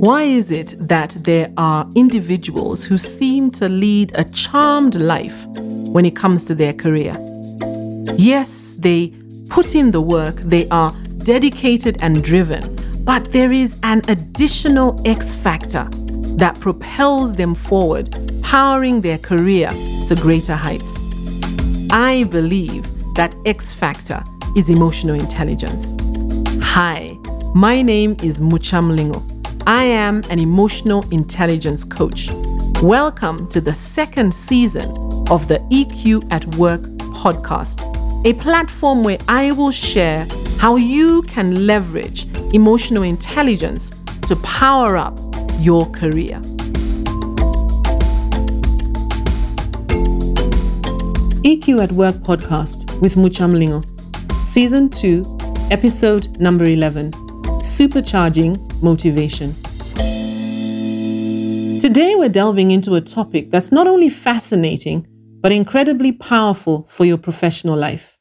Why is it that there are individuals who seem to lead a charmed life when it comes to their career? Yes, they put in the work, they are dedicated and driven, but there is an additional X factor that propels them forward, powering their career to greater heights. I believe that X factor is emotional intelligence. Hi, my name is Mucha Mlingo. I am an emotional intelligence coach. Welcome to the second season of the EQ at Work podcast, a platform where I will share how you can leverage emotional intelligence to power up your career. EQ at Work podcast with Mucha Mlingo, Season 2, Episode number 11 Supercharging Motivation. Today, we're delving into a topic that's not only fascinating, but incredibly powerful for your professional life.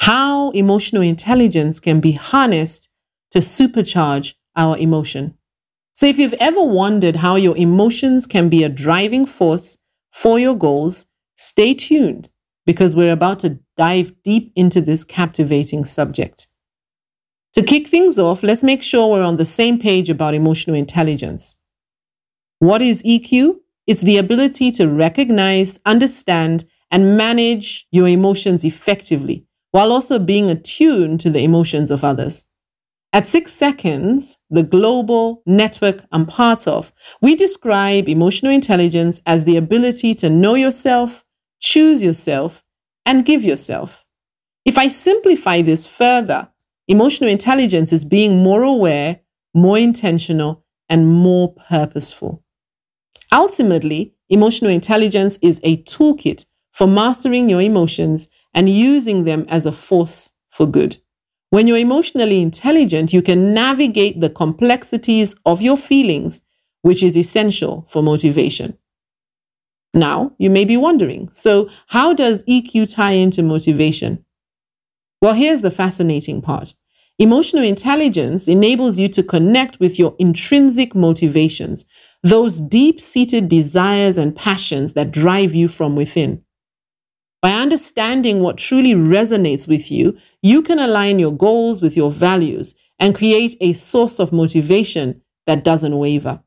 How emotional intelligence can be harnessed to supercharge our emotion. So, if you've ever wondered how your emotions can be a driving force for your goals, stay tuned because we're about to dive deep into this captivating subject. To kick things off, let's make sure we're on the same page about emotional intelligence. What is EQ? It's the ability to recognize, understand, and manage your emotions effectively while also being attuned to the emotions of others. At six seconds, the global network I'm part of, we describe emotional intelligence as the ability to know yourself, choose yourself, and give yourself. If I simplify this further, emotional intelligence is being more aware, more intentional, and more purposeful. Ultimately, emotional intelligence is a toolkit for mastering your emotions and using them as a force for good. When you're emotionally intelligent, you can navigate the complexities of your feelings, which is essential for motivation. Now, you may be wondering so, how does EQ tie into motivation? Well, here's the fascinating part emotional intelligence enables you to connect with your intrinsic motivations, those deep seated desires and passions that drive you from within. By understanding what truly resonates with you, you can align your goals with your values and create a source of motivation that doesn't waver.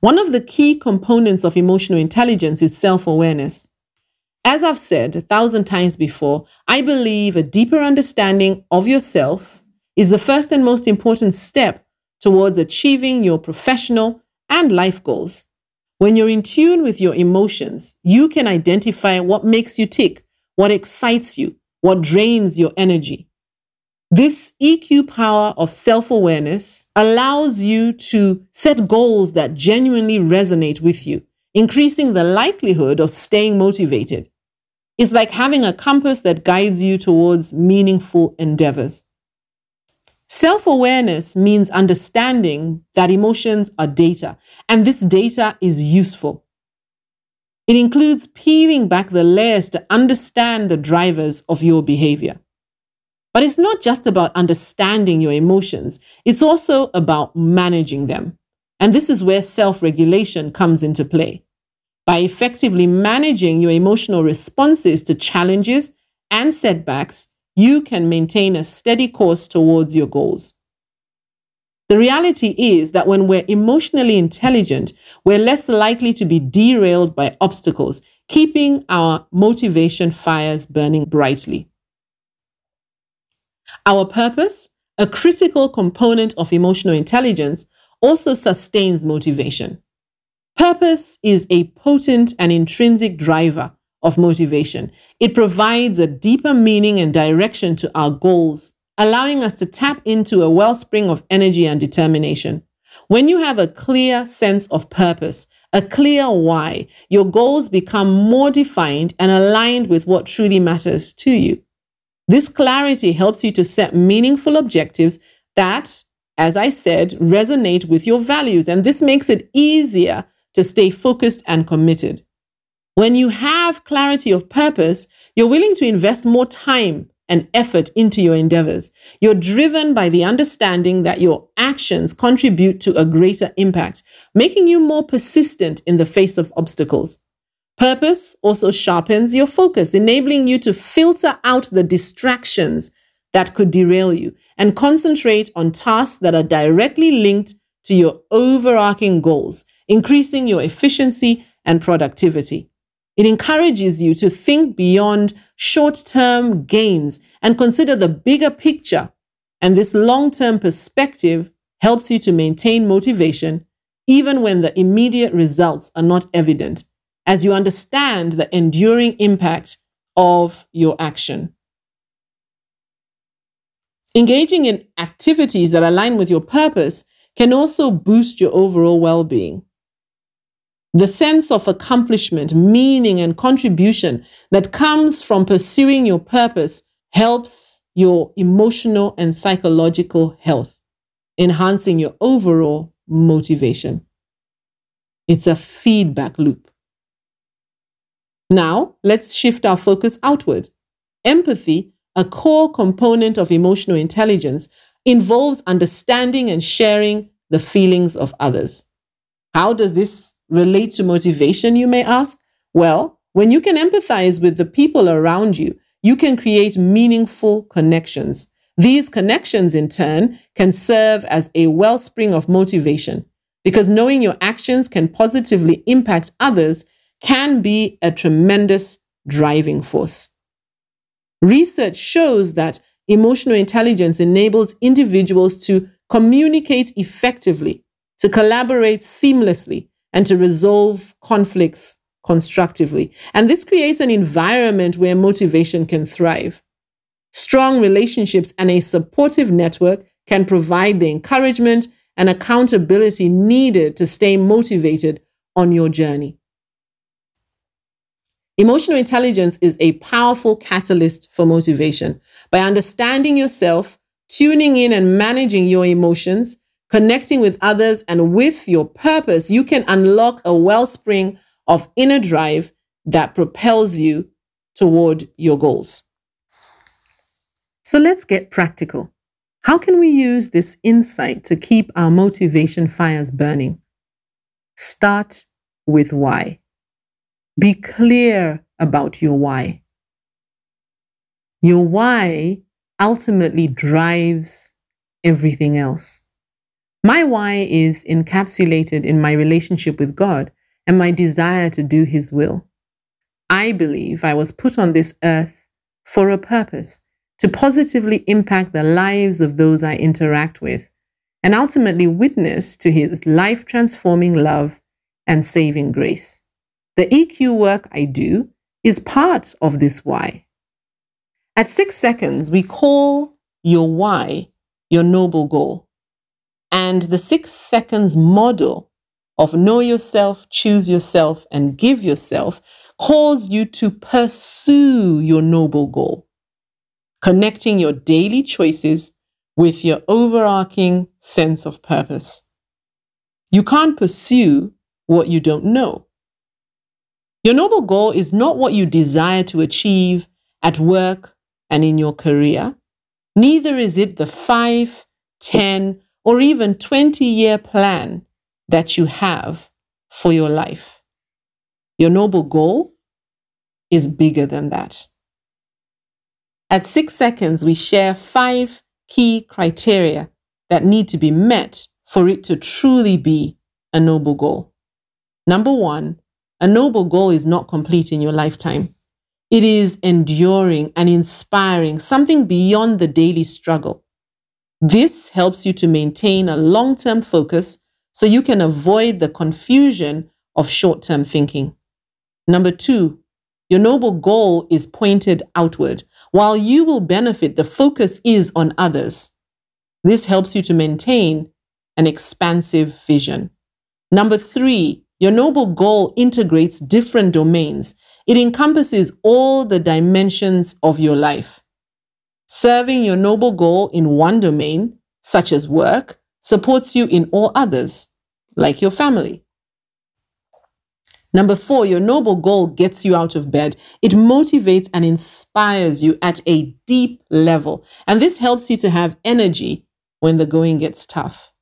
One of the key components of emotional intelligence is self awareness. As I've said a thousand times before, I believe a deeper understanding of yourself is the first and most important step towards achieving your professional and life goals. When you're in tune with your emotions, you can identify what makes you tick, what excites you, what drains your energy. This EQ power of self awareness allows you to set goals that genuinely resonate with you, increasing the likelihood of staying motivated. It's like having a compass that guides you towards meaningful endeavors. Self awareness means understanding that emotions are data, and this data is useful. It includes peeling back the layers to understand the drivers of your behavior. But it's not just about understanding your emotions, it's also about managing them. And this is where self regulation comes into play. By effectively managing your emotional responses to challenges and setbacks, you can maintain a steady course towards your goals. The reality is that when we're emotionally intelligent, we're less likely to be derailed by obstacles, keeping our motivation fires burning brightly. Our purpose, a critical component of emotional intelligence, also sustains motivation. Purpose is a potent and intrinsic driver of motivation. It provides a deeper meaning and direction to our goals, allowing us to tap into a wellspring of energy and determination. When you have a clear sense of purpose, a clear why, your goals become more defined and aligned with what truly matters to you. This clarity helps you to set meaningful objectives that, as I said, resonate with your values, and this makes it easier to stay focused and committed. When you have clarity of purpose, you're willing to invest more time, and effort into your endeavors. You're driven by the understanding that your actions contribute to a greater impact, making you more persistent in the face of obstacles. Purpose also sharpens your focus, enabling you to filter out the distractions that could derail you and concentrate on tasks that are directly linked to your overarching goals, increasing your efficiency and productivity. It encourages you to think beyond short term gains and consider the bigger picture. And this long term perspective helps you to maintain motivation even when the immediate results are not evident, as you understand the enduring impact of your action. Engaging in activities that align with your purpose can also boost your overall well being. The sense of accomplishment, meaning, and contribution that comes from pursuing your purpose helps your emotional and psychological health, enhancing your overall motivation. It's a feedback loop. Now, let's shift our focus outward. Empathy, a core component of emotional intelligence, involves understanding and sharing the feelings of others. How does this relate to motivation, you may ask? Well, when you can empathize with the people around you, you can create meaningful connections. These connections, in turn, can serve as a wellspring of motivation because knowing your actions can positively impact others can be a tremendous driving force. Research shows that emotional intelligence enables individuals to communicate effectively, to collaborate seamlessly, and to resolve conflicts constructively. And this creates an environment where motivation can thrive. Strong relationships and a supportive network can provide the encouragement and accountability needed to stay motivated on your journey. Emotional intelligence is a powerful catalyst for motivation. By understanding yourself, tuning in and managing your emotions, connecting with others, and with your purpose, you can unlock a wellspring of inner drive that propels you toward your goals. So let's get practical. How can we use this insight to keep our motivation fires burning? Start with why. Be clear about your why. Your why ultimately drives everything else. My why is encapsulated in my relationship with God and my desire to do His will. I believe I was put on this earth for a purpose to positively impact the lives of those I interact with and ultimately witness to His life transforming love and saving grace. The EQ work I do is part of this why. At six seconds, we call your why your noble goal. And the six seconds model of know yourself, choose yourself, and give yourself calls you to pursue your noble goal, connecting your daily choices with your overarching sense of purpose. You can't pursue what you don't know. Your noble goal is not what you desire to achieve at work and in your career. Neither is it the 5, 10, or even 20 year plan that you have for your life. Your noble goal is bigger than that. At six seconds, we share five key criteria that need to be met for it to truly be a noble goal. Number one, a noble goal is not complete in your lifetime. It is enduring and inspiring, something beyond the daily struggle. This helps you to maintain a long term focus so you can avoid the confusion of short term thinking. Number two, your noble goal is pointed outward. While you will benefit, the focus is on others. This helps you to maintain an expansive vision. Number three, your noble goal integrates different domains. It encompasses all the dimensions of your life. Serving your noble goal in one domain, such as work, supports you in all others, like your family. Number four, your noble goal gets you out of bed. It motivates and inspires you at a deep level. And this helps you to have energy when the going gets tough.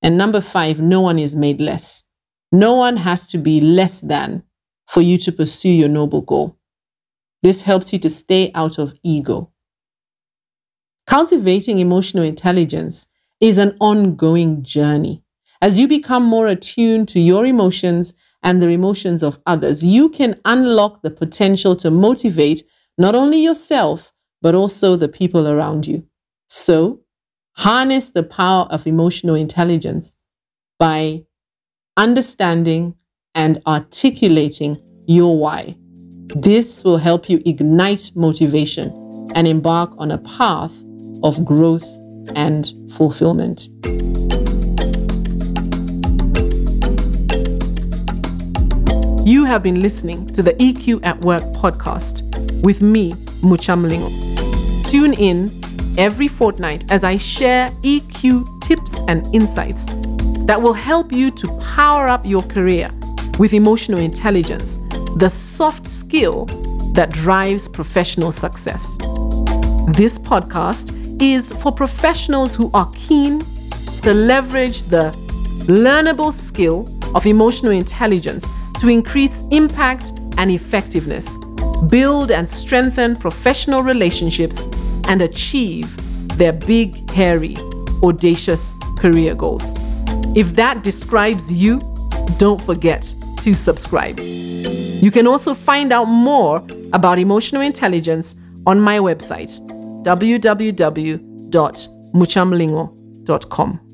And number five, no one is made less. No one has to be less than for you to pursue your noble goal. This helps you to stay out of ego. Cultivating emotional intelligence is an ongoing journey. As you become more attuned to your emotions and the emotions of others, you can unlock the potential to motivate not only yourself, but also the people around you. So, harness the power of emotional intelligence by understanding and articulating your why. This will help you ignite motivation and embark on a path of growth and fulfillment. You have been listening to the EQ at Work podcast with me, Mucha Mlingo. Tune in every fortnight as I share EQ tips and insights that will help you to power up your career with emotional intelligence, the soft skill that drives professional success. This podcast is for professionals who are keen to leverage the learnable skill of emotional intelligence to increase impact and effectiveness, build and strengthen professional relationships, and achieve their big, hairy, audacious career goals. If that describes you, don't forget to subscribe. You can also find out more about emotional intelligence on my website, www.muchamlingo.com.